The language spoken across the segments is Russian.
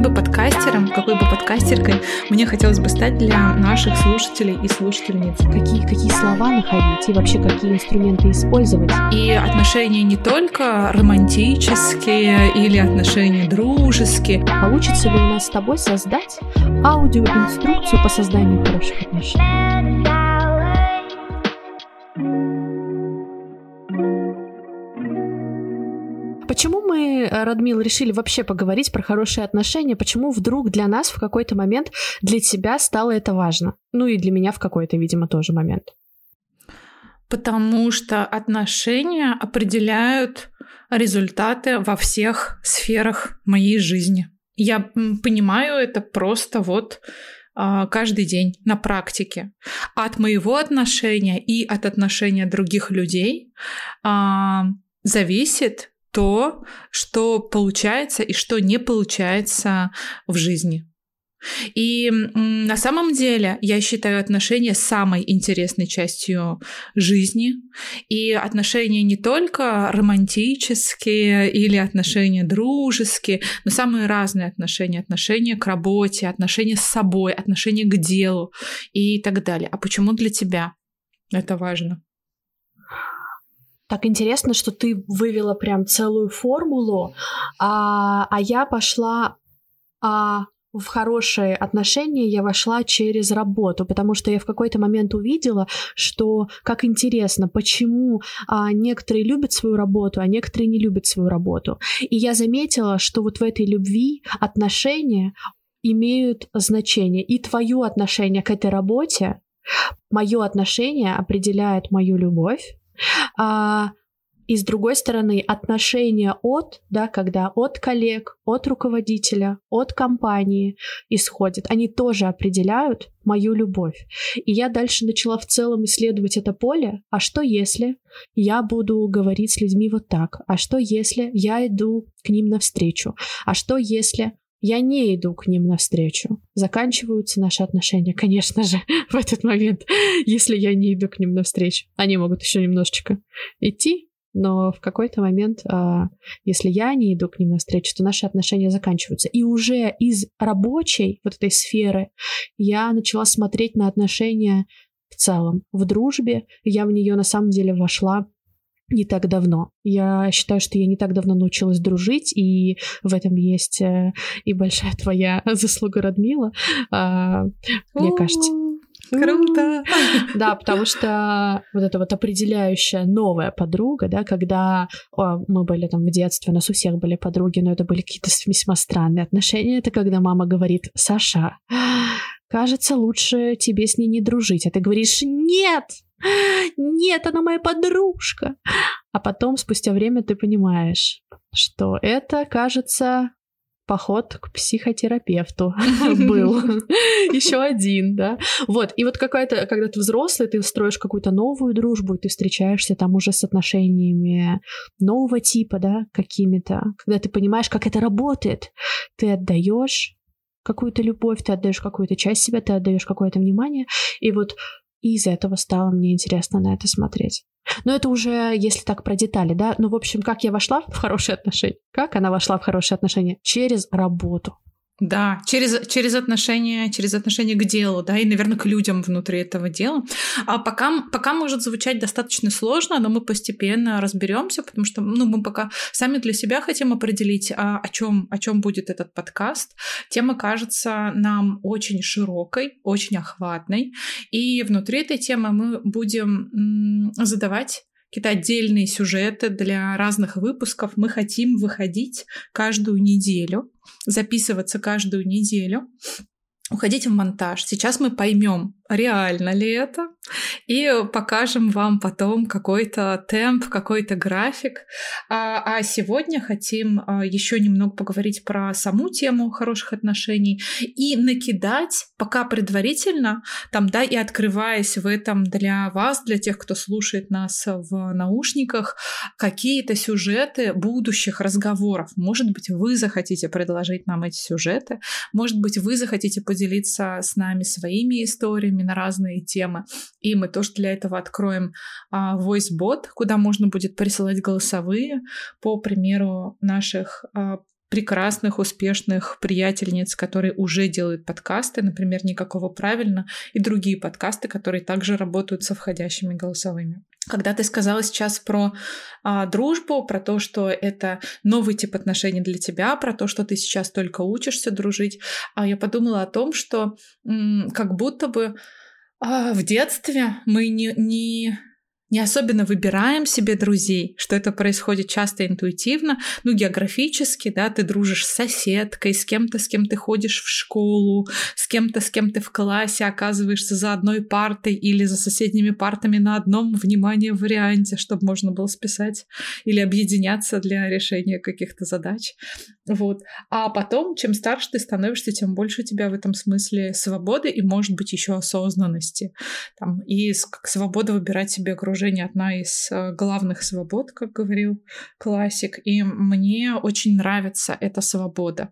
каким бы подкастером, какой бы подкастеркой мне хотелось бы стать для наших слушателей и слушательниц. Какие, какие слова находить и вообще какие инструменты использовать. И отношения не только романтические или отношения дружеские. Получится ли у нас с тобой создать аудиоинструкцию по созданию хороших отношений? Мы, э, Радмил, решили вообще поговорить про хорошие отношения? Почему вдруг для нас в какой-то момент для тебя стало это важно? Ну и для меня в какой-то, видимо, тоже момент. Потому что отношения определяют результаты во всех сферах моей жизни. Я понимаю это просто вот а, каждый день на практике. От моего отношения и от отношения других людей а, зависит то, что получается и что не получается в жизни. И на самом деле я считаю отношения самой интересной частью жизни. И отношения не только романтические или отношения дружеские, но самые разные отношения. Отношения к работе, отношения с собой, отношения к делу и так далее. А почему для тебя это важно? Так интересно, что ты вывела прям целую формулу, а, а я пошла а, в хорошие отношения я вошла через работу, потому что я в какой-то момент увидела, что как интересно, почему а, некоторые любят свою работу, а некоторые не любят свою работу. И я заметила, что вот в этой любви отношения имеют значение. И твое отношение к этой работе, мое отношение определяет мою любовь, а, и с другой стороны, отношения от, да, когда от коллег, от руководителя, от компании исходят, они тоже определяют мою любовь. И я дальше начала в целом исследовать это поле. А что если я буду говорить с людьми вот так? А что если я иду к ним навстречу? А что если я не иду к ним навстречу. Заканчиваются наши отношения, конечно же, в этот момент, если я не иду к ним навстречу. Они могут еще немножечко идти, но в какой-то момент, а, если я не иду к ним навстречу, то наши отношения заканчиваются. И уже из рабочей вот этой сферы я начала смотреть на отношения в целом. В дружбе я в нее на самом деле вошла не так давно. Я считаю, что я не так давно научилась дружить, и в этом есть э, и большая твоя заслуга, Радмила, а, мне кажется. Круто! Да, потому что вот эта вот определяющая новая подруга, да, когда о, мы были там в детстве, у нас у всех были подруги, но это были какие-то весьма странные отношения. Это когда мама говорит, Саша, кажется, лучше тебе с ней не дружить. А ты говоришь, нет, нет, она моя подружка. А потом, спустя время, ты понимаешь, что это, кажется, поход к психотерапевту был. Еще один, да. Вот, и вот какая-то, когда ты взрослый, ты строишь какую-то новую дружбу, и ты встречаешься там уже с отношениями нового типа, да, какими-то. Когда ты понимаешь, как это работает, ты отдаешь какую-то любовь, ты отдаешь какую-то часть себя, ты отдаешь какое-то внимание, и вот из этого стало мне интересно на это смотреть. Но это уже, если так про детали, да. Ну, в общем, как я вошла в хорошие отношения? Как она вошла в хорошие отношения? Через работу. Да, через, через отношения, через отношения к делу, да, и, наверное, к людям внутри этого дела. А пока, пока может звучать достаточно сложно, но мы постепенно разберемся, потому что ну, мы пока сами для себя хотим определить, а, о чем о чем будет этот подкаст. Тема кажется нам очень широкой, очень охватной, и внутри этой темы мы будем задавать какие-то отдельные сюжеты для разных выпусков. Мы хотим выходить каждую неделю, записываться каждую неделю уходить в монтаж. Сейчас мы поймем, реально ли это, и покажем вам потом какой-то темп, какой-то график. А, а сегодня хотим а, еще немного поговорить про саму тему хороших отношений и накидать, пока предварительно, там, да, и открываясь в этом для вас, для тех, кто слушает нас в наушниках, какие-то сюжеты будущих разговоров. Может быть, вы захотите предложить нам эти сюжеты, может быть, вы захотите поделиться с нами своими историями, на разные темы. И мы тоже для этого откроем а, voice-бот, куда можно будет присылать голосовые по примеру наших а, прекрасных, успешных приятельниц, которые уже делают подкасты, например, «Никакого правильно», и другие подкасты, которые также работают со входящими голосовыми. Когда ты сказала сейчас про а, дружбу, про то, что это новый тип отношений для тебя, про то, что ты сейчас только учишься дружить, а я подумала о том, что м, как будто бы а, в детстве мы не, не не особенно выбираем себе друзей, что это происходит часто интуитивно, ну, географически, да, ты дружишь с соседкой, с кем-то, с кем ты ходишь в школу, с кем-то, с кем ты в классе оказываешься за одной партой или за соседними партами на одном, внимание, варианте, чтобы можно было списать или объединяться для решения каких-то задач. Вот. А потом, чем старше ты становишься, тем больше у тебя в этом смысле свободы и, может быть, еще осознанности. Там, и свобода выбирать себе окружение одна из э, главных свобод, как говорил классик. И мне очень нравится эта свобода.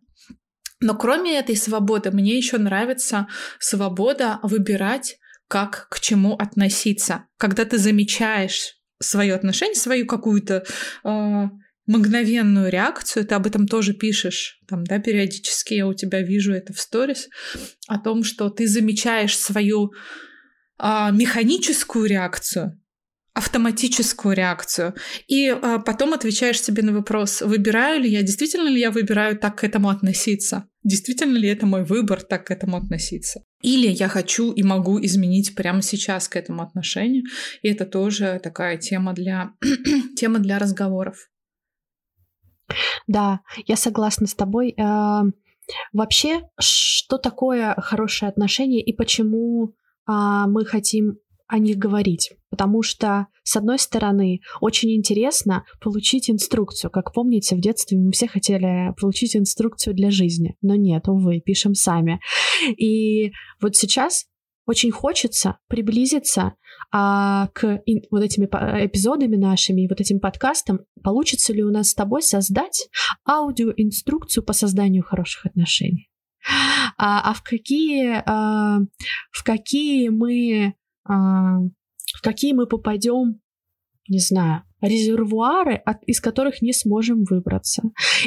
Но кроме этой свободы, мне еще нравится свобода выбирать, как к чему относиться. Когда ты замечаешь свое отношение, свою какую-то э, мгновенную реакцию, ты об этом тоже пишешь, там, да, периодически я у тебя вижу это в сторис, о том, что ты замечаешь свою а, механическую реакцию, автоматическую реакцию, и а, потом отвечаешь себе на вопрос, выбираю ли я, действительно ли я выбираю так к этому относиться, действительно ли это мой выбор так к этому относиться. Или я хочу и могу изменить прямо сейчас к этому отношению, и это тоже такая тема для, тема для разговоров. Да, я согласна с тобой. А, вообще, что такое хорошее отношение и почему а, мы хотим о них говорить? Потому что, с одной стороны, очень интересно получить инструкцию. Как помните, в детстве мы все хотели получить инструкцию для жизни. Но нет, увы, пишем сами. И вот сейчас очень хочется приблизиться а, к ин, вот этими эпизодами нашими вот этим подкастам. Получится ли у нас с тобой создать аудиоинструкцию по созданию хороших отношений? А, а в какие, а, в какие мы, в какие мы попадем, не знаю, резервуары, от, из которых не сможем выбраться.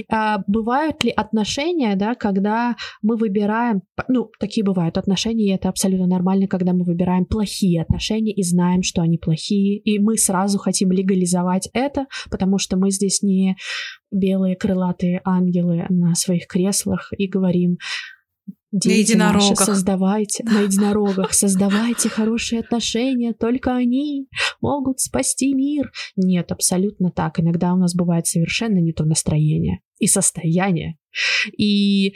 А, бывают ли отношения, да, когда мы выбираем, ну, такие бывают отношения, и это абсолютно нормально, когда мы выбираем плохие отношения и знаем, что они плохие, и мы сразу хотим легализовать это, потому что мы здесь не белые крылатые ангелы на своих креслах и говорим, Дети на единорогах. Наши, создавайте на единорогах, создавайте хорошие отношения, только они могут спасти мир. Нет, абсолютно так. Иногда у нас бывает совершенно не то настроение и состояние. И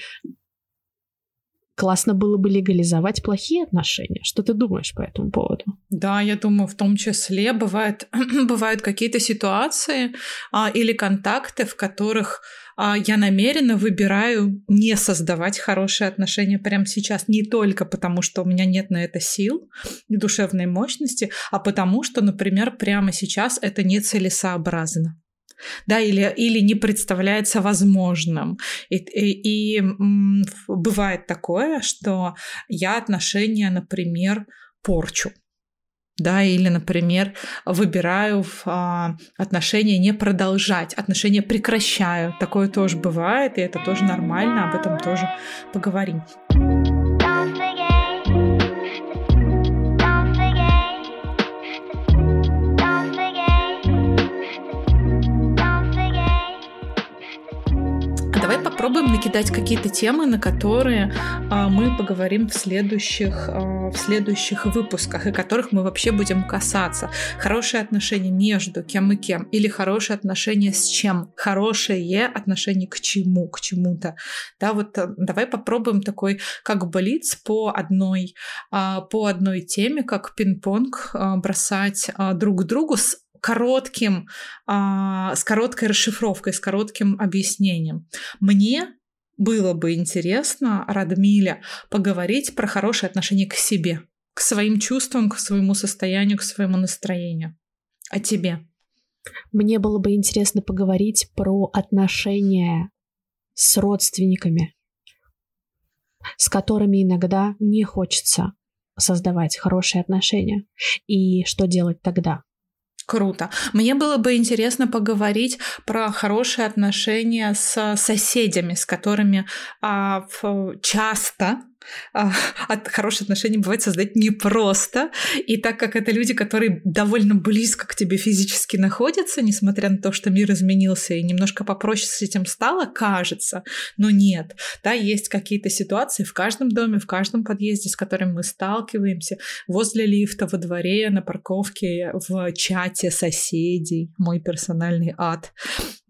классно было бы легализовать плохие отношения. Что ты думаешь по этому поводу? Да, я думаю, в том числе бывает, бывают какие-то ситуации а, или контакты, в которых а, я намеренно выбираю не создавать хорошие отношения прямо сейчас, не только потому, что у меня нет на это сил и душевной мощности, а потому что, например, прямо сейчас это нецелесообразно да, или, или не представляется возможным. И, и, и бывает такое, что я отношения, например, порчу да, или, например, выбираю в а, отношения не продолжать, отношения прекращаю. Такое тоже бывает, и это тоже нормально, об этом тоже поговорим. Попробуем накидать какие-то темы, на которые а, мы поговорим в следующих, а, в следующих выпусках, и которых мы вообще будем касаться. Хорошие отношения между кем и кем, или хорошие отношения с чем, хорошее отношение к чему, к чему-то. Да, вот э, давай попробуем такой как блиц по одной, а, по одной теме, как пинг-понг а, бросать а, друг другу с коротким, а, с короткой расшифровкой, с коротким объяснением. Мне было бы интересно, Радмиля, поговорить про хорошее отношение к себе, к своим чувствам, к своему состоянию, к своему настроению. А тебе? Мне было бы интересно поговорить про отношения с родственниками, с которыми иногда не хочется создавать хорошие отношения. И что делать тогда? Круто. Мне было бы интересно поговорить про хорошие отношения с соседями, с которыми а, часто а, от хороших отношений бывает создать непросто. И так как это люди, которые довольно близко к тебе физически находятся, несмотря на то, что мир изменился и немножко попроще с этим стало, кажется, но нет. Да, есть какие-то ситуации в каждом доме, в каждом подъезде, с которыми мы сталкиваемся, возле лифта, во дворе, на парковке, в чате соседей, мой персональный ад.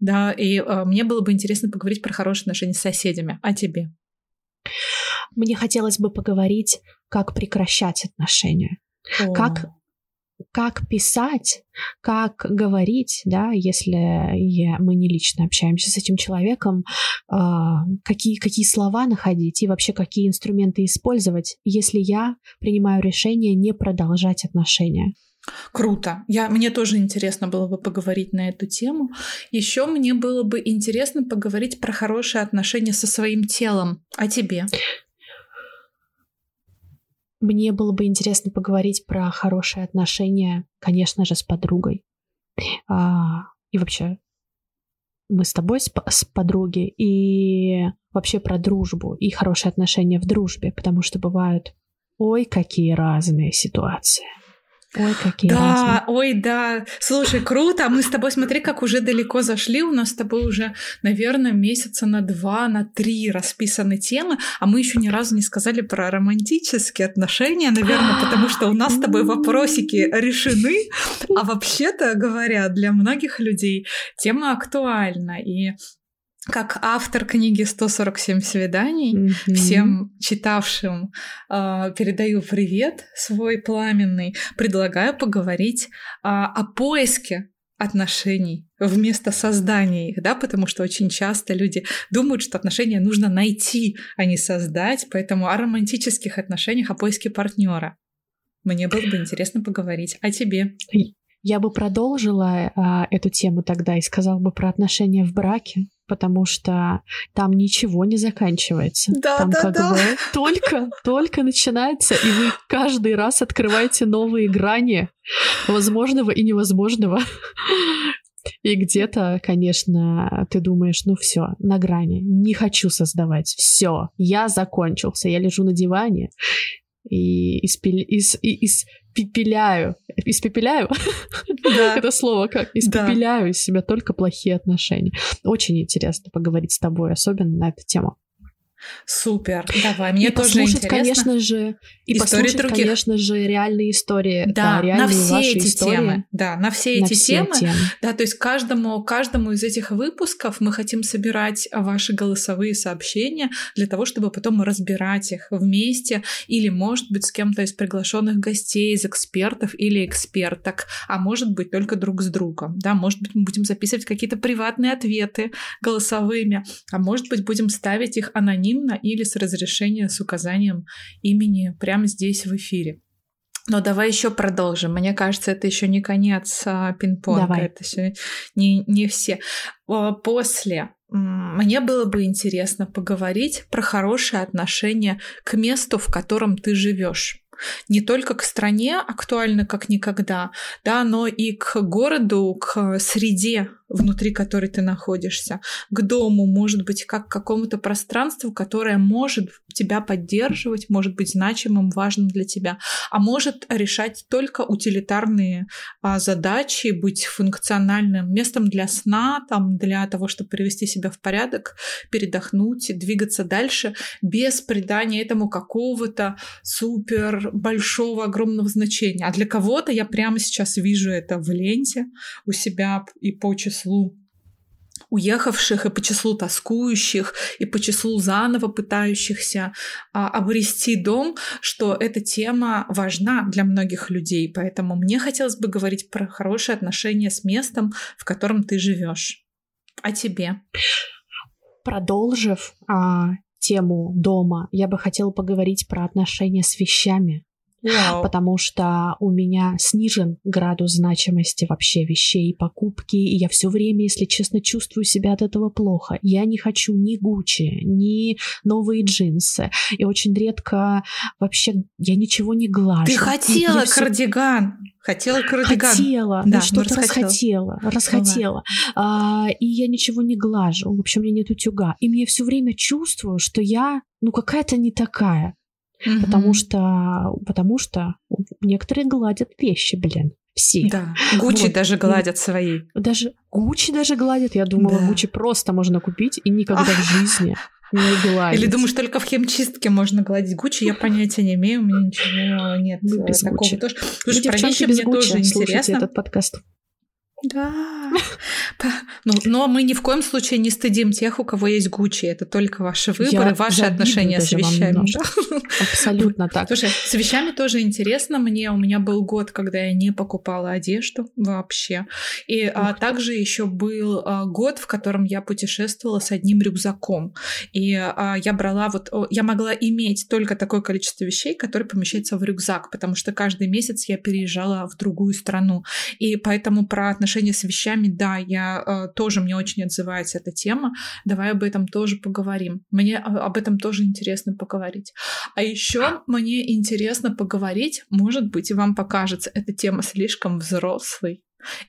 Да, и э, мне было бы интересно поговорить про хорошие отношения с соседями. А тебе? Мне хотелось бы поговорить, как прекращать отношения. О. Как как писать, как говорить, да, если я, мы не лично общаемся с этим человеком, э, какие, какие слова находить и вообще какие инструменты использовать, если я принимаю решение не продолжать отношения. Круто. Я, мне тоже интересно было бы поговорить на эту тему. Еще мне было бы интересно поговорить про хорошие отношения со своим телом. А тебе? Мне было бы интересно поговорить про хорошие отношения, конечно же, с подругой. А, и вообще, мы с тобой с, с подруги, и вообще про дружбу, и хорошие отношения в дружбе, потому что бывают, ой, какие разные ситуации. Ой, какие Да, разные. ой, да. Слушай, круто. А мы с тобой, смотри, как уже далеко зашли. У нас с тобой уже, наверное, месяца на два, на три расписаны темы, а мы еще ни разу не сказали про романтические отношения, наверное, потому что у нас с тобой вопросики решены. А вообще-то говоря, для многих людей тема актуальна. И как автор книги «147 свиданий», mm-hmm. всем читавшим э, передаю привет свой пламенный, предлагаю поговорить э, о поиске отношений вместо создания их, да, потому что очень часто люди думают, что отношения нужно найти, а не создать, поэтому о романтических отношениях, о поиске партнера. Мне было бы интересно поговорить. А тебе? Я бы продолжила а, эту тему тогда и сказала бы про отношения в браке, потому что там ничего не заканчивается. Да, там да, как да. бы только, только начинается, и вы каждый раз открываете новые грани возможного и невозможного. И где-то, конечно, ты думаешь, ну все, на грани, не хочу создавать, все, я закончился, я лежу на диване и испили, из, и, испепеляю, испепеляю, да. это слово как, испепеляю да. из себя только плохие отношения. Очень интересно поговорить с тобой, особенно на эту тему. Супер, давай, мне и тоже послушать, интересно. конечно же, и истории послушать, других. конечно же, реальные истории, да, да реальные на все эти истории. темы, да, на все на эти все темы, темы. да, то есть каждому, каждому из этих выпусков мы хотим собирать ваши голосовые сообщения для того, чтобы потом разбирать их вместе или, может быть, с кем-то из приглашенных гостей, из экспертов или эксперток, а может быть только друг с другом, да, может быть мы будем записывать какие-то приватные ответы голосовыми, а может быть будем ставить их анонимно или с разрешения с указанием имени прямо здесь в эфире. Но давай еще продолжим. Мне кажется, это еще не конец а, пинг-понга. Давай. Это еще не, не все. После мне было бы интересно поговорить про хорошее отношение к месту, в котором ты живешь не только к стране актуально как никогда, да, но и к городу, к среде, внутри которой ты находишься, к дому, может быть, как к какому-то пространству, которое может тебя поддерживать, может быть значимым, важным для тебя, а может решать только утилитарные а, задачи, быть функциональным местом для сна, там, для того, чтобы привести себя в порядок, передохнуть, двигаться дальше без придания этому какого-то супер большого, огромного значения. А для кого-то я прямо сейчас вижу это в ленте у себя и по числу уехавших, и по числу тоскующих, и по числу заново пытающихся а, обрести дом, что эта тема важна для многих людей. Поэтому мне хотелось бы говорить про хорошие отношения с местом, в котором ты живешь. А тебе? Продолжив а, тему дома, я бы хотела поговорить про отношения с вещами. Wow. потому что у меня снижен градус значимости вообще вещей, покупки, и я все время, если честно, чувствую себя от этого плохо. Я не хочу ни Гуччи, ни новые джинсы, и очень редко вообще я ничего не глажу. Ты хотела все... кардиган, Хотела кардиган. Хотела, да, что-то расхотела, расхотела. А, и я ничего не глажу. В общем, у меня нет утюга. И мне все время чувствую, что я, ну, какая-то не такая. Угу. Потому что, потому что некоторые гладят вещи, блин. Все. Да. Гуччи вот. даже гладят свои. Даже Гуччи даже гладят. Я думала, да. Гуччи просто можно купить и никогда в жизни не гладить. Или думаешь, только в химчистке можно гладить Гуччи? Я понятия не имею, у меня ничего нет без такого Гуччи. тоже. Слушай, про вещи мне тоже интересно. этот подкаст. Да. Но, ну, но мы ни в коем случае не стыдим тех, у кого есть Гуччи. Это только ваши выборы, Я ваши отношения с вещами. Абсолютно так. Слушай, с вещами тоже интересно мне. У меня был год, когда я не покупала одежду вообще. И а, также еще был а, год, в котором я путешествовала с одним рюкзаком. И а, я брала вот... Я могла иметь только такое количество вещей, которые помещаются в рюкзак, потому что каждый месяц я переезжала в другую страну. И поэтому про отношения отношения с вещами, да, я э, тоже, мне очень отзывается эта тема. Давай об этом тоже поговорим. Мне об этом тоже интересно поговорить. А еще мне интересно поговорить, может быть, и вам покажется эта тема слишком взрослой,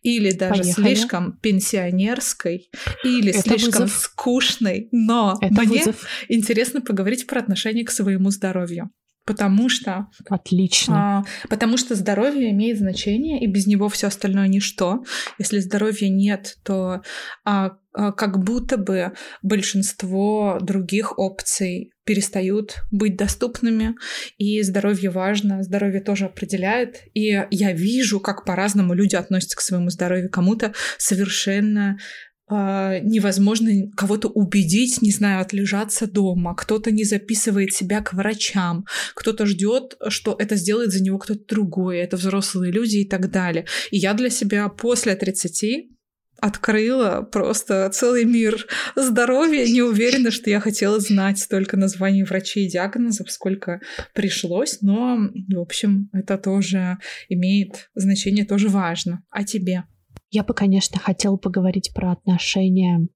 или даже Поехали. слишком пенсионерской, или Это слишком вызов. скучной, но Это мне вызов. интересно поговорить про отношение к своему здоровью. Потому что... Отлично. А, потому что здоровье имеет значение, и без него все остальное ничто. Если здоровья нет, то а, а, как будто бы большинство других опций перестают быть доступными, и здоровье важно, здоровье тоже определяет. И я вижу, как по-разному люди относятся к своему здоровью. Кому-то совершенно а, невозможно кого-то убедить, не знаю, отлежаться дома, кто-то не записывает себя к врачам, кто-то ждет, что это сделает за него кто-то другой, это взрослые люди и так далее. И я для себя после 30 открыла просто целый мир здоровья. Не уверена, что я хотела знать столько названий врачей и диагнозов, сколько пришлось, но, в общем, это тоже имеет значение, тоже важно. А тебе? Я бы, конечно, хотела поговорить про отношения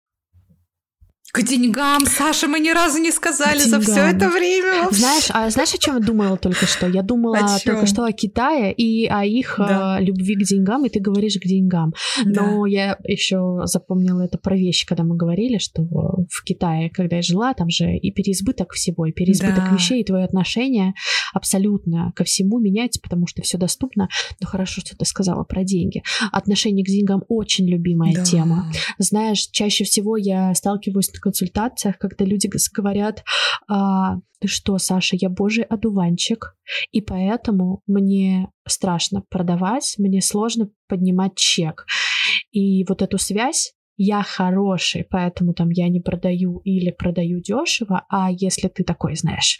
к деньгам, Саша, мы ни разу не сказали за все это время. Вообще. Знаешь, а знаешь, о чем я думала только что? Я думала только что о Китае и о их да. э, любви к деньгам, и ты говоришь к деньгам. Да. Но я еще запомнила это про вещи, когда мы говорили, что в Китае, когда я жила, там же и переизбыток всего, и переизбыток да. вещей, и твое отношение абсолютно ко всему меняется, потому что все доступно. Но хорошо, что ты сказала про деньги. Отношение к деньгам очень любимая да. тема. Знаешь, чаще всего я сталкиваюсь консультациях, когда люди говорят, а, ты что, Саша, я божий одуванчик, и поэтому мне страшно продавать, мне сложно поднимать чек. И вот эту связь я хороший, поэтому там я не продаю или продаю дешево, а если ты такой, знаешь,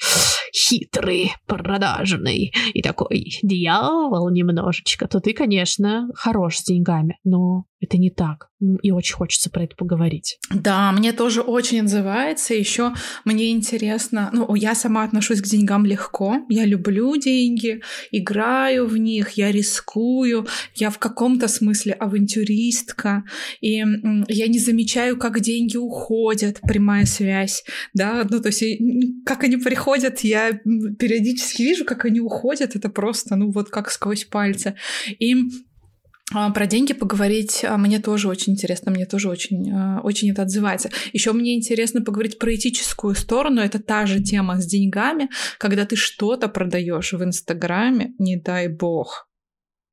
хитрый, продажный и такой дьявол немножечко, то ты, конечно, хорош с деньгами, но это не так. И очень хочется про это поговорить. Да, мне тоже очень отзывается. Еще мне интересно, ну, я сама отношусь к деньгам легко. Я люблю деньги, играю в них, я рискую. Я в каком-то смысле авантюристка. И я не замечаю, как деньги уходят, прямая связь. Да, ну, то есть как они приходят, я периодически вижу, как они уходят. Это просто, ну, вот как сквозь пальцы. И а, про деньги поговорить а, мне тоже очень интересно, мне тоже очень, а, очень это отзывается. Еще мне интересно поговорить про этическую сторону. Это та же тема с деньгами, когда ты что-то продаешь в Инстаграме, не дай бог,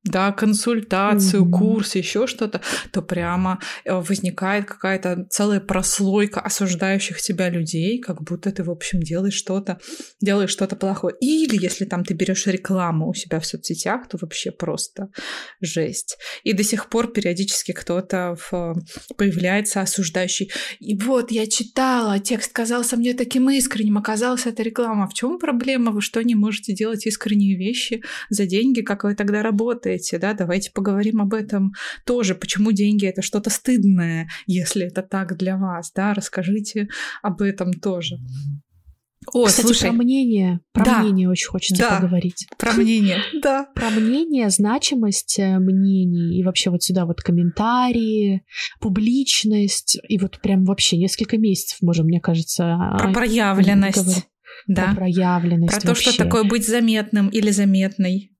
да, консультацию, mm-hmm. курс, еще что-то, то прямо э, возникает какая-то целая прослойка осуждающих тебя людей, как будто ты, в общем, делаешь что-то, делаешь что-то плохое. Или если там ты берешь рекламу у себя в соцсетях, то вообще просто жесть. И до сих пор периодически кто-то в... появляется осуждающий. И вот я читала, текст казался мне таким искренним, оказалось это реклама. В чем проблема? Вы что, не можете делать искренние вещи за деньги? Как вы тогда работаете? Работаете, да, давайте поговорим об этом тоже, почему деньги это что-то стыдное, если это так для вас, да, расскажите об этом тоже. О, Кстати, слушай. про мнение, про да. мнение очень хочется да. поговорить. Про мнение, да. Про мнение, значимость э, мнений и вообще вот сюда вот комментарии, публичность и вот прям вообще несколько месяцев можем, мне кажется. Про проявленность. Да. Про проявленность. Про то, вообще. что такое быть заметным или заметной.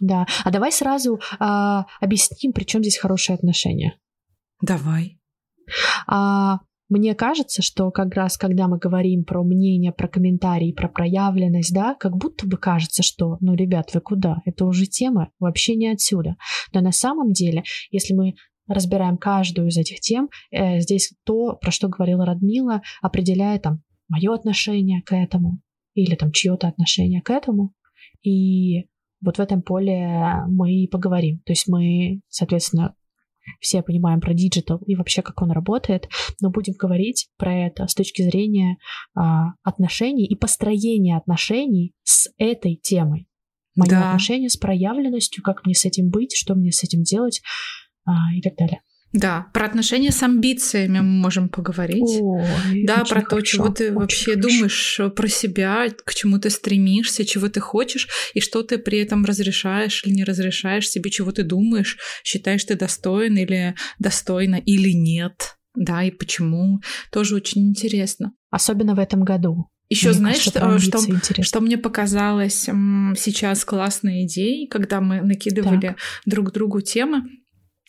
Да. А давай сразу а, объясним, при чем здесь хорошие отношения. Давай. А, мне кажется, что как раз когда мы говорим про мнение, про комментарии, про проявленность, да, как будто бы кажется, что, ну, ребят, вы куда? Это уже тема вообще не отсюда. Но на самом деле, если мы разбираем каждую из этих тем, э, здесь то, про что говорила Радмила, определяет там мое отношение к этому или там чье-то отношение к этому. И вот в этом поле мы и поговорим. То есть мы, соответственно, все понимаем про digital и вообще, как он работает, но будем говорить про это с точки зрения а, отношений и построения отношений с этой темой. Мое да. отношение с проявленностью, как мне с этим быть, что мне с этим делать а, и так далее. Да, про отношения с амбициями мы можем поговорить. Ой, да, про то, чего ты вообще хорошо. думаешь про себя, к чему ты стремишься, чего ты хочешь, и что ты при этом разрешаешь или не разрешаешь себе, чего ты думаешь, считаешь ты достоин или достойна или нет. Да, и почему. Тоже очень интересно. Особенно в этом году. Еще знаешь, что, что, что мне показалось сейчас классной идеей, когда мы накидывали так. друг другу темы,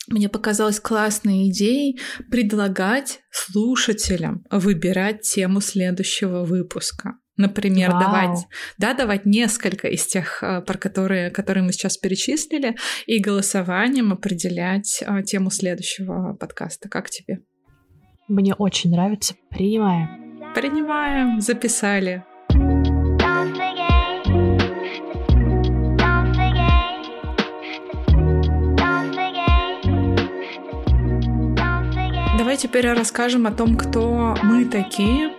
мне показалось классной идеей предлагать слушателям выбирать тему следующего выпуска. Например, Вау. давать, да, давать несколько из тех, э, про которые, которые мы сейчас перечислили, и голосованием определять э, тему следующего подкаста. Как тебе? Мне очень нравится. Принимаем. Принимаем. Записали. Давай теперь расскажем о том, кто мы такие,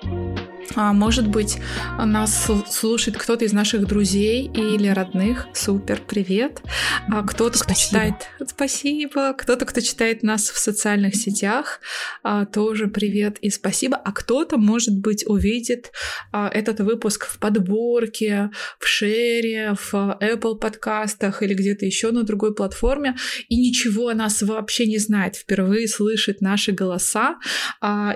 может быть, нас слушает кто-то из наших друзей или родных. Супер, привет. А кто-то, кто читает... Спасибо. Кто-то, кто читает нас в социальных сетях, а, тоже привет и спасибо. А кто-то, может быть, увидит а, этот выпуск в подборке, в шере, в Apple подкастах или где-то еще на другой платформе и ничего о нас вообще не знает, впервые слышит наши голоса.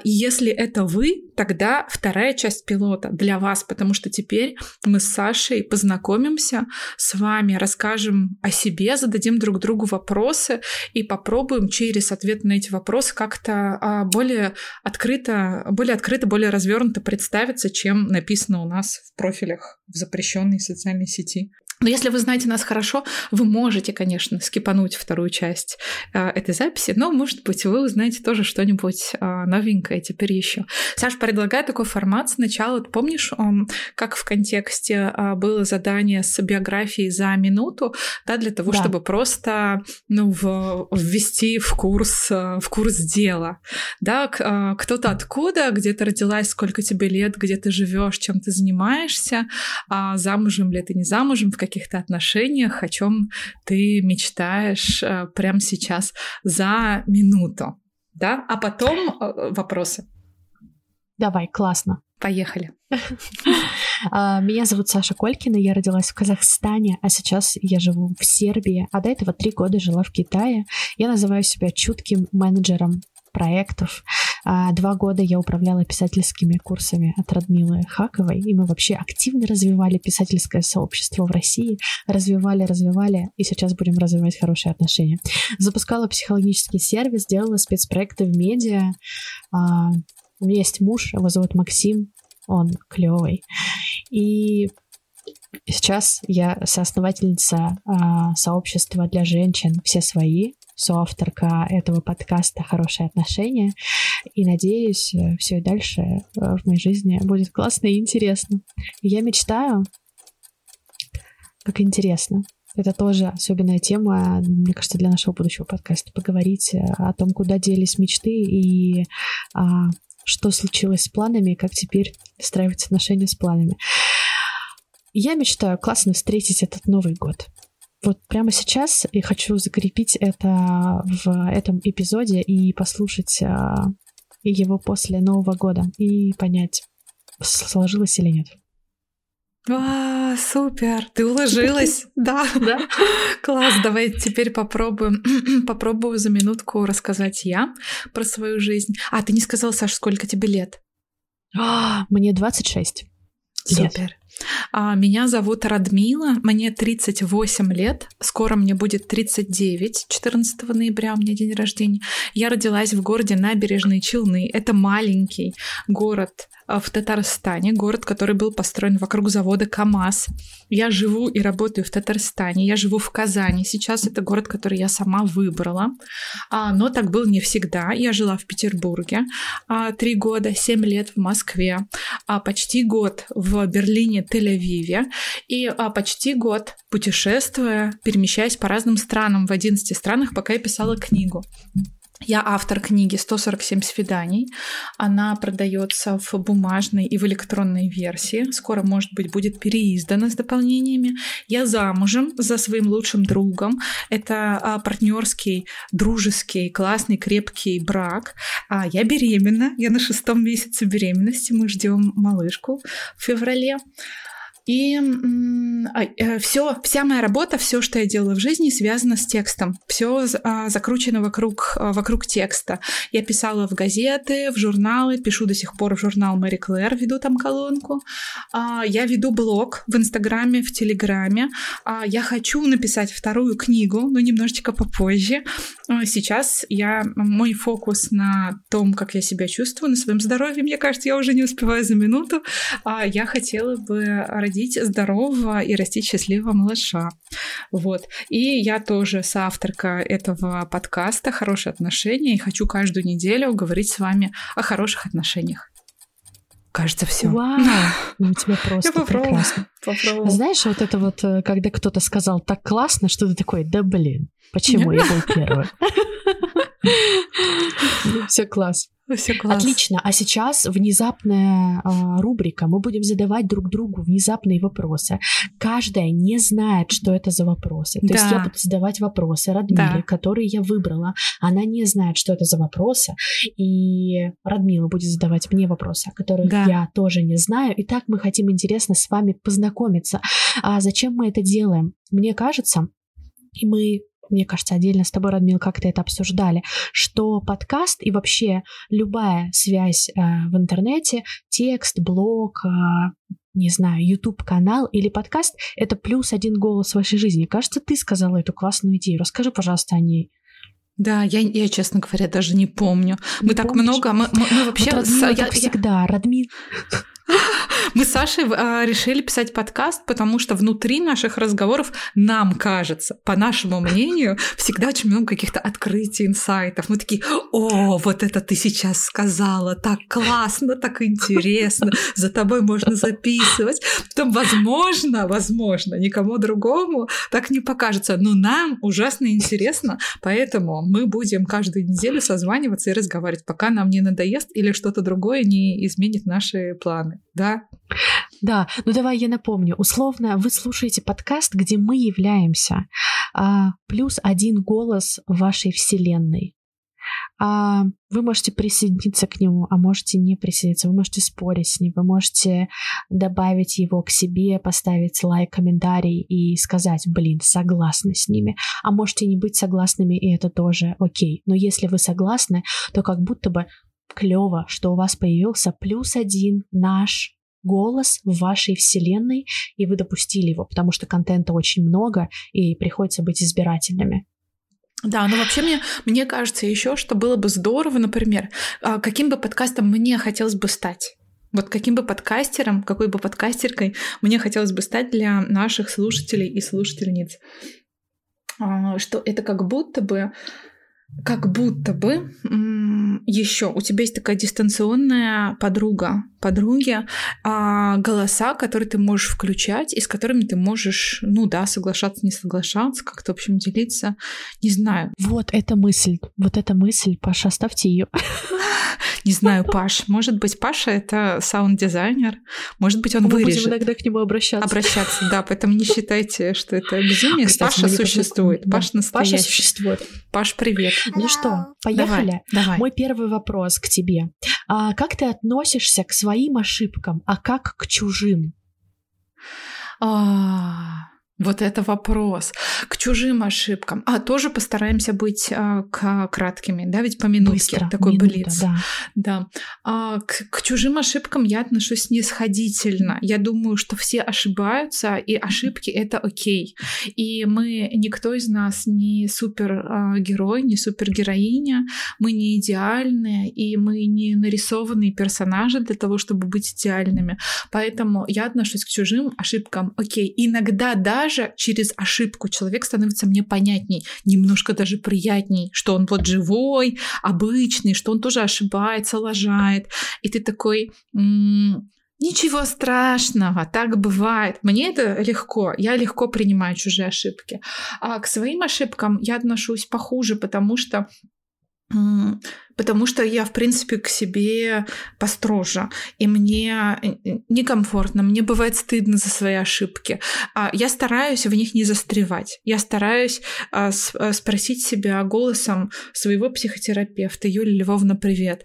И если это вы, тогда вторая часть пилота для вас, потому что теперь мы с Сашей познакомимся с вами, расскажем о себе, зададим друг другу вопросы и попробуем через ответ на эти вопросы как-то а, более открыто, более открыто, более развернуто представиться, чем написано у нас в профилях в запрещенной социальной сети. Но если вы знаете нас хорошо, вы можете, конечно, скипануть вторую часть э, этой записи, но, может быть, вы узнаете тоже что-нибудь э, новенькое теперь еще. Саш, предлагаю такой формат. Сначала, ты помнишь, он, как в контексте э, было задание с биографией за минуту, да, для того, да. чтобы просто ну, в, ввести в курс, э, в курс дела. Да, э, кто-то откуда, где ты родилась, сколько тебе лет, где ты живешь, чем ты занимаешься, э, замужем ли ты, не замужем, в каких-то отношениях, о чем ты мечтаешь э, прямо сейчас за минуту. Да? А потом э, вопросы. Давай, классно. Поехали. А, меня зовут Саша Колькина, я родилась в Казахстане, а сейчас я живу в Сербии, а до этого три года жила в Китае. Я называю себя чутким менеджером проектов. А, два года я управляла писательскими курсами от Радмилы Хаковой, и мы вообще активно развивали писательское сообщество в России, развивали, развивали, и сейчас будем развивать хорошие отношения. Запускала психологический сервис, делала спецпроекты в медиа. А, у меня есть муж, его зовут Максим, он клевый. И сейчас я соосновательница а, сообщества для женщин «Все свои», соавторка этого подкаста «Хорошие отношения». И надеюсь, э, все и дальше э, в моей жизни будет классно и интересно. я мечтаю, как интересно, это тоже особенная тема, мне кажется, для нашего будущего подкаста. Поговорить э, о том, куда делись мечты и а, что случилось с планами, и как теперь выстраивать отношения с планами. Я мечтаю классно встретить этот Новый год вот прямо сейчас я хочу закрепить это в этом эпизоде и послушать а, его после Нового года и понять, сложилось или нет. А, супер! Ты уложилась? Да, да. Класс, давай теперь попробуем. Попробую за минутку рассказать я про свою жизнь. А, ты не сказала, Саша, сколько тебе лет? А, мне 26. Супер. А, меня зовут Радмила, мне 38 лет, скоро мне будет 39, 14 ноября у меня день рождения. Я родилась в городе Набережные Челны. Это маленький город а, в Татарстане, город, который был построен вокруг завода КАМАЗ. Я живу и работаю в Татарстане, я живу в Казани. Сейчас это город, который я сама выбрала, а, но так было не всегда. Я жила в Петербурге три года, семь лет в Москве, почти год в Берлине, Тель-Авиве и почти год путешествуя, перемещаясь по разным странам в 11 странах, пока я писала книгу. Я автор книги «147 свиданий». Она продается в бумажной и в электронной версии. Скоро, может быть, будет переиздана с дополнениями. Я замужем за своим лучшим другом. Это а, партнерский, дружеский, классный, крепкий брак. А я беременна. Я на шестом месяце беременности. Мы ждем малышку в феврале. И все, а, э, вся моя работа, все, что я делала в жизни, связано с текстом. Все а, закручено вокруг, а, вокруг текста. Я писала в газеты, в журналы, пишу до сих пор в журнал Мэри Клэр, веду там колонку. Я веду блог в Инстаграме, в Телеграме. Я хочу написать вторую книгу, но немножечко попозже. Сейчас я, мой фокус на том, как я себя чувствую, на своем здоровье, мне кажется, я уже не успеваю за минуту. Я хотела бы родить родить здорового и растить счастливого малыша. Вот. И я тоже соавторка этого подкаста «Хорошие отношения» и хочу каждую неделю говорить с вами о хороших отношениях. Кажется, все. Вау, ну, у тебя просто Я прекрасно. Попробую. Знаешь, вот это вот, э, когда кто-то сказал так классно, что ты такой, да блин, почему я был первый? Все класс. Все класс. Отлично. А сейчас внезапная э, рубрика. Мы будем задавать друг другу внезапные вопросы. Каждая не знает, что это за вопросы. То да. есть я буду задавать вопросы Радмиле, да. которые я выбрала. Она не знает, что это за вопросы. И Радмила будет задавать мне вопросы, которых да. я тоже не знаю. И так мы хотим интересно с вами познакомиться. А зачем мы это делаем? Мне кажется, и мы мне кажется, отдельно с тобой, Радмил, как-то это обсуждали, что подкаст и вообще любая связь э, в интернете, текст, блог, э, не знаю, YouTube-канал или подкаст — это плюс один голос в вашей жизни. Кажется, ты сказала эту классную идею. Расскажи, пожалуйста, о ней. Да, я, я, честно говоря, даже не помню. Не мы помнишь? так много, мы, мы, мы вообще... Вот Радмила, я, всегда, я... Радмил... Мы с Сашей а, решили писать подкаст, потому что внутри наших разговоров нам кажется, по нашему мнению, всегда очень много каких-то открытий, инсайтов. Мы такие, о, вот это ты сейчас сказала, так классно, так интересно, за тобой можно записывать. Потом, возможно, возможно, никому другому так не покажется, но нам ужасно интересно, поэтому мы будем каждую неделю созваниваться и разговаривать, пока нам не надоест или что-то другое не изменит наши планы да? Да, ну давай я напомню. Условно, вы слушаете подкаст, где мы являемся а, плюс один голос вашей вселенной. А, вы можете присоединиться к нему, а можете не присоединиться. Вы можете спорить с ним, вы можете добавить его к себе, поставить лайк, комментарий и сказать, блин, согласны с ними. А можете не быть согласными, и это тоже окей. Но если вы согласны, то как будто бы клево, что у вас появился плюс один наш голос в вашей вселенной, и вы допустили его, потому что контента очень много, и приходится быть избирательными. Да, ну вообще мне, мне кажется еще, что было бы здорово, например, а, каким бы подкастом мне хотелось бы стать. Вот каким бы подкастером, какой бы подкастеркой мне хотелось бы стать для наших слушателей и слушательниц. А, что это как будто бы как будто бы еще у тебя есть такая дистанционная подруга, подруги, а, голоса, которые ты можешь включать и с которыми ты можешь, ну да, соглашаться, не соглашаться, как-то, в общем, делиться, не знаю. Вот эта мысль, вот эта мысль, Паша, оставьте ее. Не знаю, Паш. Может быть, Паша это саунд-дизайнер. Может быть, он Мы вырежет. будем иногда к нему обращаться. Обращаться, да. Поэтому не считайте, что это безумие. Кстати, Паша существует. Да. Паш настоящий. Паша существует. Паш, привет. Ну что, поехали? Давай, давай. Мой первый вопрос к тебе. А как ты относишься к своим ошибкам, а как к чужим? А, Вот это вопрос. К чужим ошибкам. А, тоже постараемся быть а, к, краткими, да, ведь по минутке Быстро, такой минута, блиц. Да. да. А, к, к чужим ошибкам я отношусь снисходительно. Я думаю, что все ошибаются, и ошибки — это окей. И мы, никто из нас не супергерой, не супергероиня, мы не идеальные, и мы не нарисованные персонажи для того, чтобы быть идеальными. Поэтому я отношусь к чужим ошибкам окей. Иногда даже даже через ошибку человек становится мне понятней, немножко даже приятней, что он вот живой, обычный, что он тоже ошибается, лажает. И ты такой... М- Ничего страшного, так бывает. Мне это легко, я легко принимаю чужие ошибки. А к своим ошибкам я отношусь похуже, потому что потому что я, в принципе, к себе построже, и мне некомфортно, мне бывает стыдно за свои ошибки. А я стараюсь в них не застревать. Я стараюсь а, а, спросить себя голосом своего психотерапевта, Юлия Львовна, привет,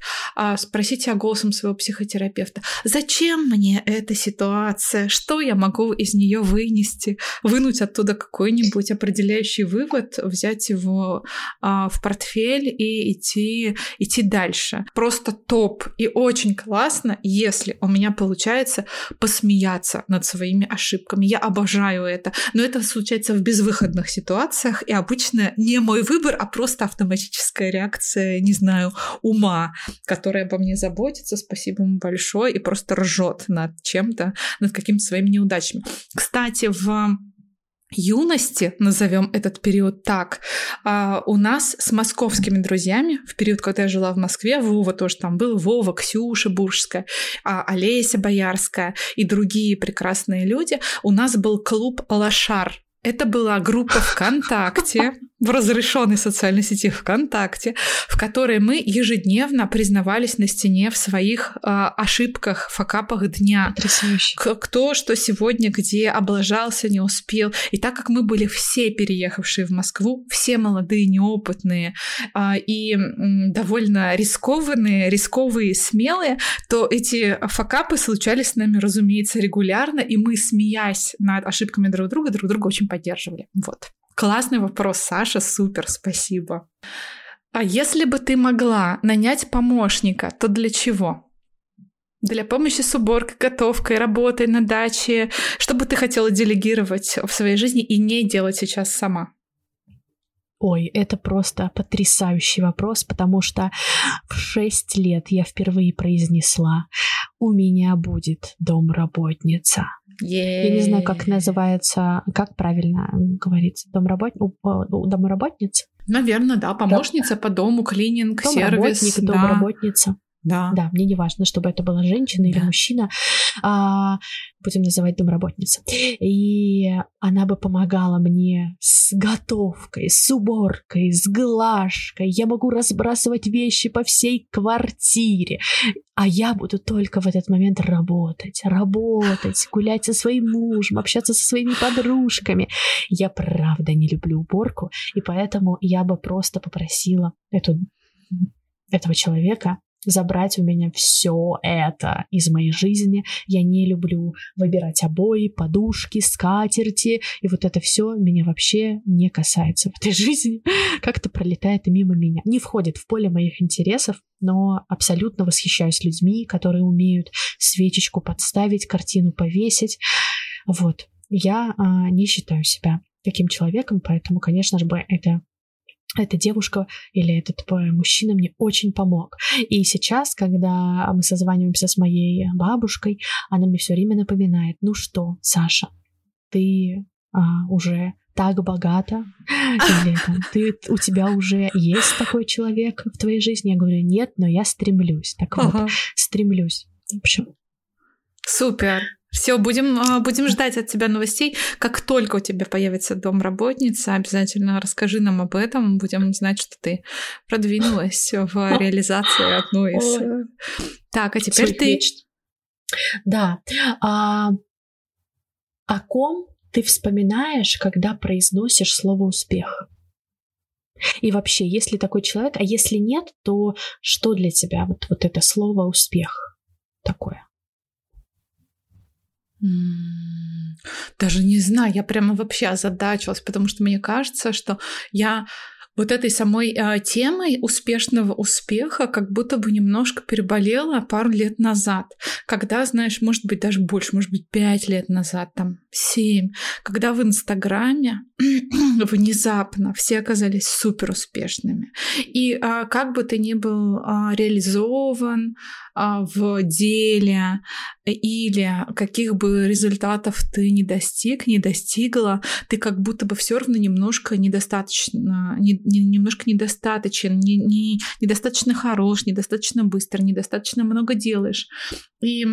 спросить себя голосом своего психотерапевта, зачем мне эта ситуация, что я могу из нее вынести, вынуть оттуда какой-нибудь определяющий вывод, взять его в портфель и идти идти дальше. Просто топ и очень классно, если у меня получается посмеяться над своими ошибками. Я обожаю это. Но это случается в безвыходных ситуациях, и обычно не мой выбор, а просто автоматическая реакция, не знаю, ума, которая обо мне заботится. Спасибо ему большое и просто ржет над чем-то, над какими-то своими неудачами. Кстати, в юности, назовем этот период так, а, у нас с московскими друзьями, в период, когда я жила в Москве, Вова тоже там был, Вова, Ксюша Буржская, а, Олеся Боярская и другие прекрасные люди, у нас был клуб «Лошар». Это была группа ВКонтакте, в разрешенной социальной сети ВКонтакте, в которой мы ежедневно признавались на стене в своих э, ошибках, факапах дня. Потрясающе. Кто что сегодня где облажался, не успел. И так как мы были все переехавшие в Москву, все молодые, неопытные э, и э, довольно рискованные, рисковые, смелые, то эти факапы случались с нами, разумеется, регулярно, и мы, смеясь над ошибками друг друга, друг друга очень поддерживали. Вот. Классный вопрос, Саша, супер, спасибо. А если бы ты могла нанять помощника, то для чего? Для помощи с уборкой, готовкой, работой на даче, что бы ты хотела делегировать в своей жизни и не делать сейчас сама? Ой, это просто потрясающий вопрос, потому что в шесть лет я впервые произнесла «У меня будет домработница». Я не знаю, как называется, как правильно говорится, домработ... домработница? Наверное, да, помощница Дом... по дому, клининг, сервис. Да. домработница. Да. Да, мне не важно, чтобы это была женщина или да. мужчина, а, будем называть домработница. И она бы помогала мне с готовкой, с уборкой, с глажкой. Я могу разбрасывать вещи по всей квартире. А я буду только в этот момент работать, работать, гулять со своим мужем, общаться со своими подружками. Я правда не люблю уборку, и поэтому я бы просто попросила эту этого человека забрать у меня все это из моей жизни. Я не люблю выбирать обои, подушки, скатерти, и вот это все меня вообще не касается в этой жизни. Как-то пролетает мимо меня. Не входит в поле моих интересов, но абсолютно восхищаюсь людьми, которые умеют свечечку подставить, картину повесить. Вот. Я а, не считаю себя таким человеком, поэтому, конечно же, это эта девушка или этот мужчина мне очень помог. И сейчас, когда мы созваниваемся с моей бабушкой, она мне все время напоминает, ну что, Саша, ты а, уже так богата, или там, ты, у тебя уже есть такой человек в твоей жизни? Я говорю, нет, но я стремлюсь. Так ага. вот, стремлюсь. В общем. Супер. Все, будем, а, будем ждать от тебя новостей. Как только у тебя появится домработница, обязательно расскажи нам об этом. Будем знать, что ты продвинулась в реализации одной из... Ой. Так, а теперь ты... Да. А, о ком ты вспоминаешь, когда произносишь слово «успех»? И вообще, есть ли такой человек, а если нет, то что для тебя вот, вот это слово «успех» такое? Даже не знаю, я прямо вообще озадачилась, потому что мне кажется, что я вот этой самой э, темой успешного успеха как будто бы немножко переболела пару лет назад, когда, знаешь, может быть даже больше, может быть пять лет назад, там семь, когда в Инстаграме внезапно все оказались супер успешными. И э, как бы ты ни был э, реализован, в деле или каких бы результатов ты не достиг, не достигла, ты как будто бы все равно немножко недостаточно, не, не, немножко недостаточен, не, не, недостаточно хорош, недостаточно быстро, недостаточно много делаешь. И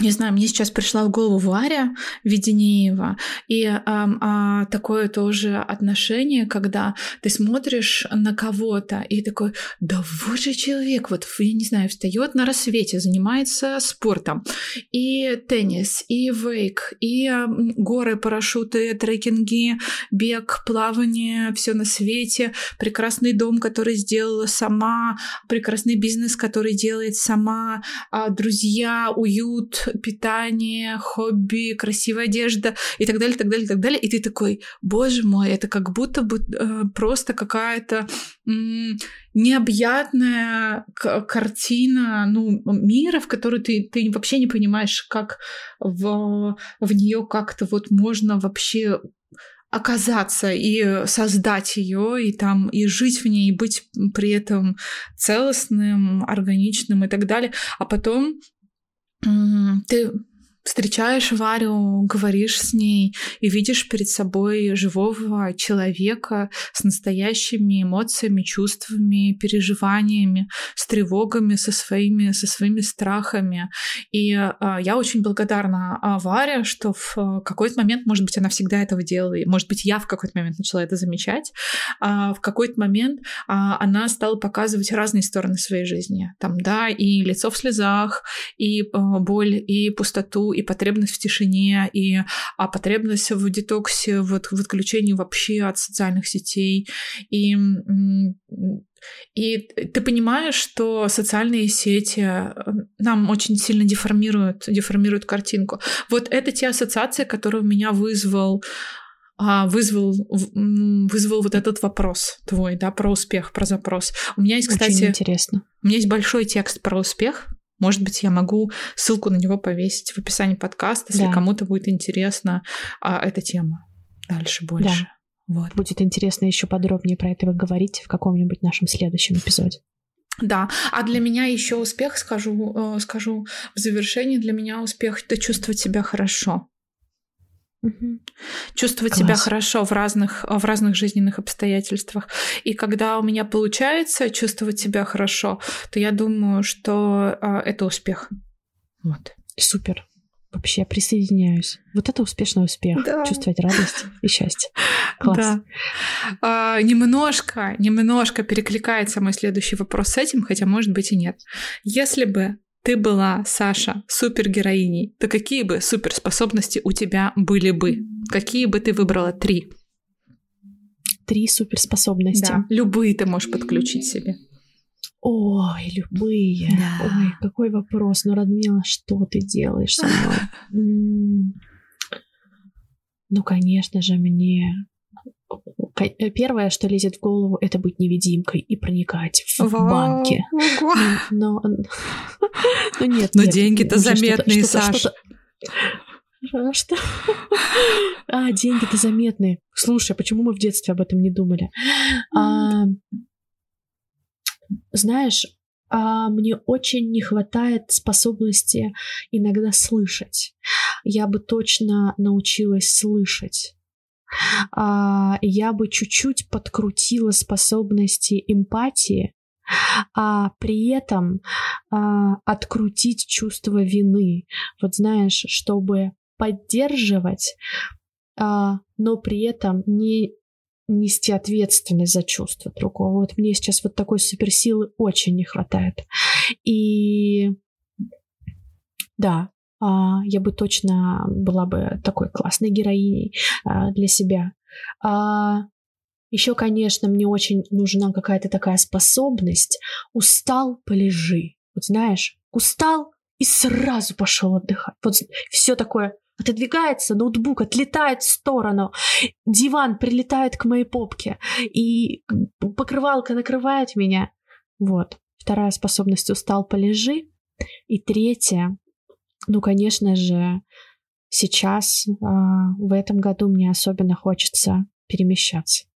не знаю, мне сейчас пришла в голову Варя Веденеева, и а, а, такое тоже отношение, когда ты смотришь на кого-то и такой, да вот же человек, вот, я не знаю, встает на рассвете, занимается спортом, и теннис, и вейк, и горы, парашюты, трекинги, бег, плавание, все на свете, прекрасный дом, который сделала сама, прекрасный бизнес, который делает сама, а, друзья, уют, питание, хобби, красивая одежда и так далее, так далее, так далее. И ты такой, боже мой, это как будто бы э, просто какая-то необъятная картина ну, мира, в которой ты, ты вообще не понимаешь, как в, в нее как-то вот можно вообще оказаться и создать ее, и там и жить в ней, и быть при этом целостным, органичным и так далее. А потом ты встречаешь Варю, говоришь с ней и видишь перед собой живого человека с настоящими эмоциями, чувствами, переживаниями, с тревогами, со своими, со своими страхами. И а, я очень благодарна а, Варе, что в а, какой-то момент, может быть, она всегда этого делала, и, может быть, я в какой-то момент начала это замечать, а, в какой-то момент а, она стала показывать разные стороны своей жизни. Там, да, и лицо в слезах, и а, боль, и пустоту, и потребность в тишине, и а потребность в детоксе, в, в отключении вообще от социальных сетей. И и ты понимаешь, что социальные сети э, нам очень сильно деформируют, деформируют картинку. Вот это те ассоциации, которые у меня вызвал а, вызвал, вызвал вот этот вопрос твой, да, про успех, про запрос. У меня есть, кстати... Очень интересно. У меня есть большой текст про успех, может быть, я могу ссылку на него повесить в описании подкаста, если да. кому-то будет интересна а, эта тема. Дальше больше. Да. Вот. Будет интересно еще подробнее про это говорить в каком-нибудь нашем следующем эпизоде. Да, а для меня еще успех, скажу, э, скажу в завершении, для меня успех это чувствовать себя хорошо. Угу. Чувствовать Класс. себя хорошо в разных, в разных жизненных обстоятельствах. И когда у меня получается чувствовать себя хорошо, то я думаю, что а, это успех. Вот. Супер. Вообще присоединяюсь. Вот это успешный успех. Да. Чувствовать радость и счастье. Класс. Да. А, немножко, немножко перекликается мой следующий вопрос с этим, хотя, может быть, и нет. Если бы ты была, Саша, супергероиней, то какие бы суперспособности у тебя были бы? Какие бы ты выбрала три? Три суперспособности. Да, любые ты можешь подключить себе. Ой, любые. Да. Ой, какой вопрос. Ну, Радмила, что ты делаешь со мной? Ну, конечно же, мне Э, первое, что лезет в голову, это быть невидимкой и проникать в Вау. банки. Но, но нет. Но деньги-то заметные, Саша. А что? А, деньги-то заметные. Слушай, а почему мы в детстве об этом не думали? А, знаешь, а, мне очень не хватает способности иногда слышать. Я бы точно научилась слышать а, я бы чуть-чуть подкрутила способности эмпатии, а при этом а, открутить чувство вины. Вот знаешь, чтобы поддерживать, а, но при этом не нести ответственность за чувства другого. Вот мне сейчас вот такой суперсилы очень не хватает. И да, а, я бы точно была бы такой классной героиней а, для себя. Еще, конечно, мне очень нужна какая-то такая способность. Устал, полежи. Вот знаешь, устал и сразу пошел отдыхать. Вот все такое отодвигается, ноутбук отлетает в сторону, диван прилетает к моей попке, и покрывалка накрывает меня. Вот. Вторая способность устал, полежи. И третья, ну, конечно же, сейчас, э, в этом году мне особенно хочется перемещаться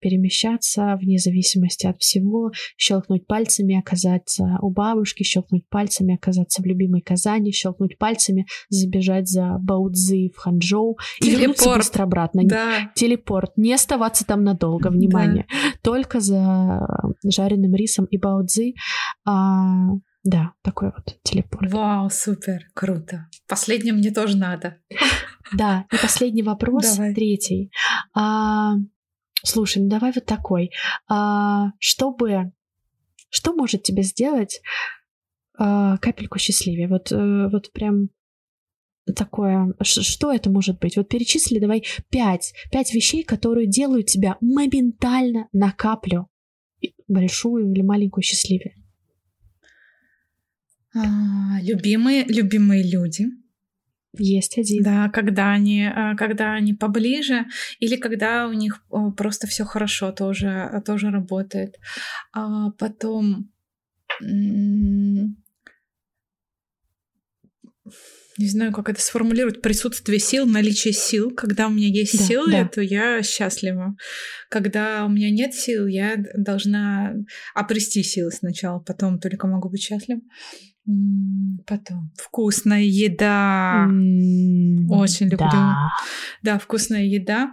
перемещаться вне зависимости от всего, щелкнуть пальцами, оказаться у бабушки, щелкнуть пальцами, оказаться в любимой Казани, щелкнуть пальцами, забежать за Баудзи в Ханчжоу и вернуться быстро обратно. Да. Телепорт. Не оставаться там надолго, внимание. Да. Только за жареным рисом и Баудзи. А, да, такой вот телепорт. Вау, супер, круто. Последнее мне тоже надо. Да, и последний вопрос, Давай. третий. А, Слушай, ну давай вот такой. А, чтобы... Что может тебе сделать а, капельку счастливее? Вот, а, вот прям такое, что это может быть? Вот перечисли давай пять, пять вещей, которые делают тебя моментально на каплю большую или маленькую счастливее. А, любимые, любимые люди. Есть один. Да, когда они, а, когда они поближе, или когда у них просто все хорошо, тоже, тоже работает. А потом не знаю, как это сформулировать, присутствие сил, наличие сил. Когда у меня есть да, силы, да. то я счастлива. Когда у меня нет сил, я должна обрести силы сначала, потом только могу быть счастлива. Потом вкусная еда. Очень люблю. Да. да, вкусная еда.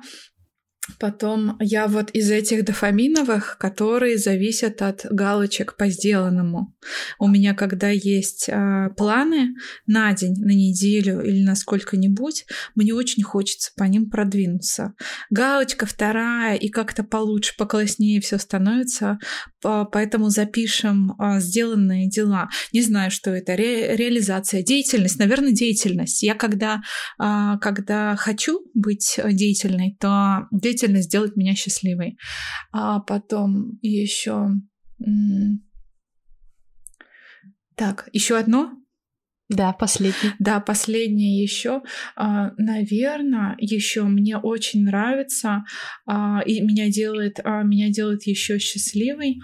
Потом я вот из этих дофаминовых, которые зависят от галочек по сделанному. У меня, когда есть э, планы на день, на неделю или на сколько-нибудь, мне очень хочется по ним продвинуться. Галочка вторая, и как-то получше, покласснее все становится. Поэтому запишем э, сделанные дела. Не знаю, что это. Ре реализация, деятельность, наверное, деятельность. Я когда, э, когда хочу быть деятельной, то деятельность действительно сделать меня счастливой. А потом еще... Так, еще одно? Да, последнее. Да, последнее еще. А, наверное, еще мне очень нравится а, и меня делает, а, меня делает еще счастливой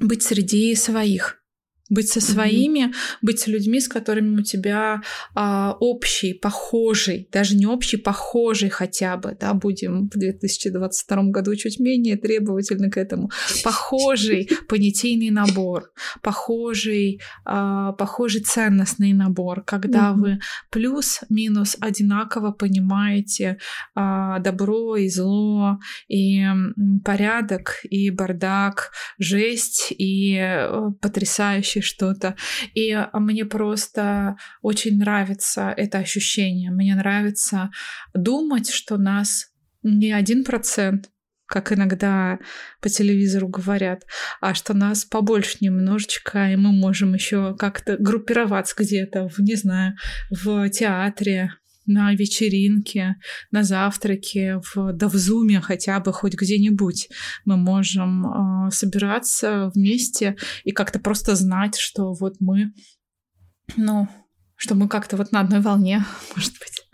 быть среди своих быть со своими, mm-hmm. быть с людьми, с которыми у тебя а, общий, похожий, даже не общий, похожий хотя бы, да, будем в 2022 году чуть менее требовательны к этому, похожий понятийный набор, похожий, а, похожий ценностный набор, когда mm-hmm. вы плюс-минус одинаково понимаете а, добро и зло, и порядок, и бардак, жесть, и э, потрясающий вообще что-то. И а, мне просто очень нравится это ощущение. Мне нравится думать, что нас не один процент, как иногда по телевизору говорят, а что нас побольше немножечко, и мы можем еще как-то группироваться где-то, в, не знаю, в театре, на вечеринке, на завтраке, в, да в зуме хотя бы хоть где-нибудь мы можем э, собираться вместе и как-то просто знать, что вот мы, ну, что мы как-то вот на одной волне, может быть.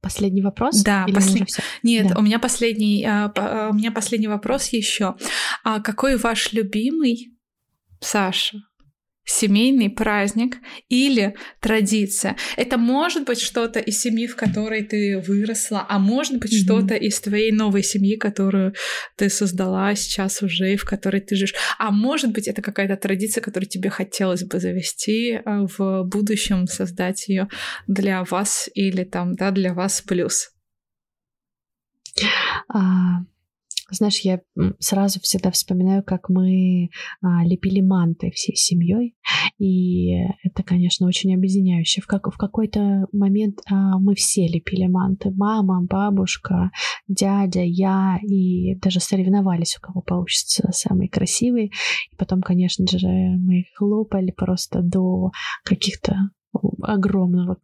Последний вопрос? Да, послед... нет, да. у меня последний, а, у меня последний вопрос еще. А какой ваш любимый Саша? Семейный праздник или традиция. Это может быть что-то из семьи, в которой ты выросла, а может быть mm-hmm. что-то из твоей новой семьи, которую ты создала сейчас уже и в которой ты живешь. А может быть это какая-то традиция, которую тебе хотелось бы завести э, в будущем, создать ее для вас или там, да, для вас плюс. А, знаешь, я сразу всегда вспоминаю, как мы а, лепили манты всей семьей, и это, конечно, очень объединяюще. В, как, в какой-то момент а, мы все лепили манты. Мама, бабушка, дядя, я, и даже соревновались, у кого получится самый красивый. И потом, конечно же, мы хлопали просто до каких-то огромного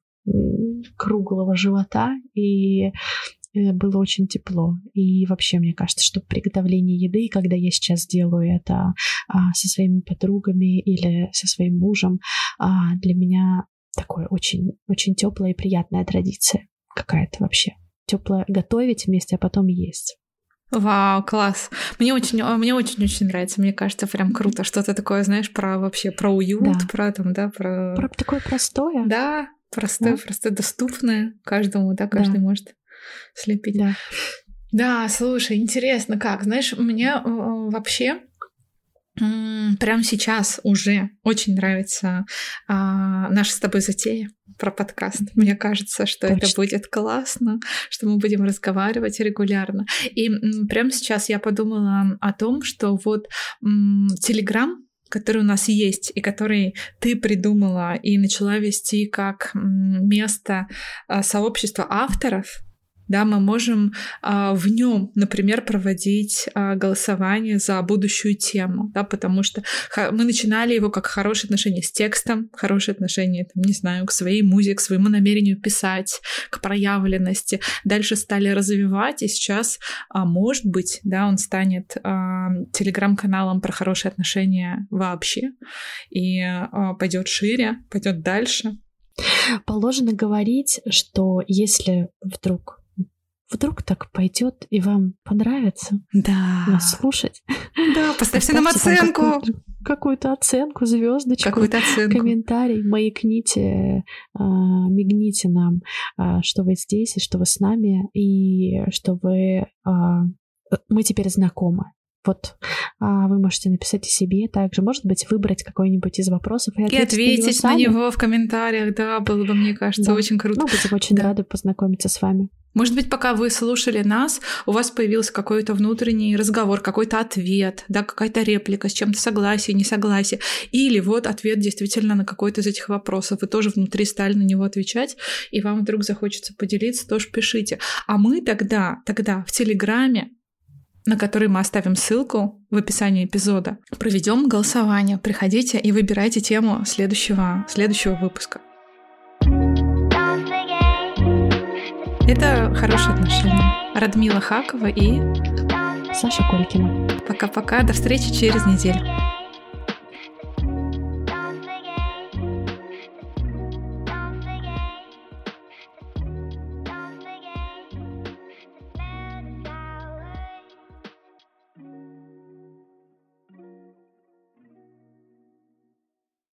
круглого живота и было очень тепло. И вообще, мне кажется, что приготовление еды, когда я сейчас делаю это а, со своими подругами или со своим мужем, а, для меня такое очень, очень теплая и приятная традиция какая-то вообще. Теплое готовить вместе, а потом есть. Вау, класс. Мне очень, мне очень-очень нравится. Мне кажется, прям круто. Что-то такое, знаешь, про вообще про уют, да. про там, да, про. Про такое простое. Да, простое, да. просто доступное каждому, да, каждый да. может слепить. Да. Да, слушай, интересно, как, знаешь, мне э, вообще Прямо сейчас уже очень нравится а, наша с тобой затея про подкаст. Мне кажется, что Точно. это будет классно, что мы будем разговаривать регулярно. И прямо сейчас я подумала о том, что вот Телеграм который у нас есть и который ты придумала и начала вести как место а, сообщества авторов, да, мы можем а, в нем, например, проводить а, голосование за будущую тему, да, потому что мы начинали его как хорошее отношение с текстом, хорошее отношение, там, не знаю, к своей музе, к своему намерению писать, к проявленности. Дальше стали развивать, и сейчас, а, может быть, да, он станет а, телеграм-каналом про хорошие отношения вообще и а, пойдет шире, пойдет дальше. Положено говорить, что если вдруг вдруг так пойдет и вам понравится да. нас слушать. Да, поставьте нам оценку. Какую-то оценку, звездочку, какую-то оценку. комментарий, маякните, а, мигните нам, а, что вы здесь и что вы с нами, и что вы а, мы теперь знакомы. Вот а, вы можете написать о себе также, может быть, выбрать какой-нибудь из вопросов и ответить, и ответить на, него на него в комментариях. Да, было бы, мне кажется, да. очень круто. Мы будем очень да. рады познакомиться с вами. Может быть, пока вы слушали нас, у вас появился какой-то внутренний разговор, какой-то ответ, да, какая-то реплика с чем-то согласие, несогласие. Или вот ответ действительно на какой-то из этих вопросов. Вы тоже внутри стали на него отвечать, и вам вдруг захочется поделиться, тоже пишите. А мы тогда, тогда в Телеграме на который мы оставим ссылку в описании эпизода, проведем голосование. Приходите и выбирайте тему следующего, следующего выпуска. Это «Хорошие отношения». Радмила Хакова и Саша Колькина. Пока-пока. До встречи через неделю.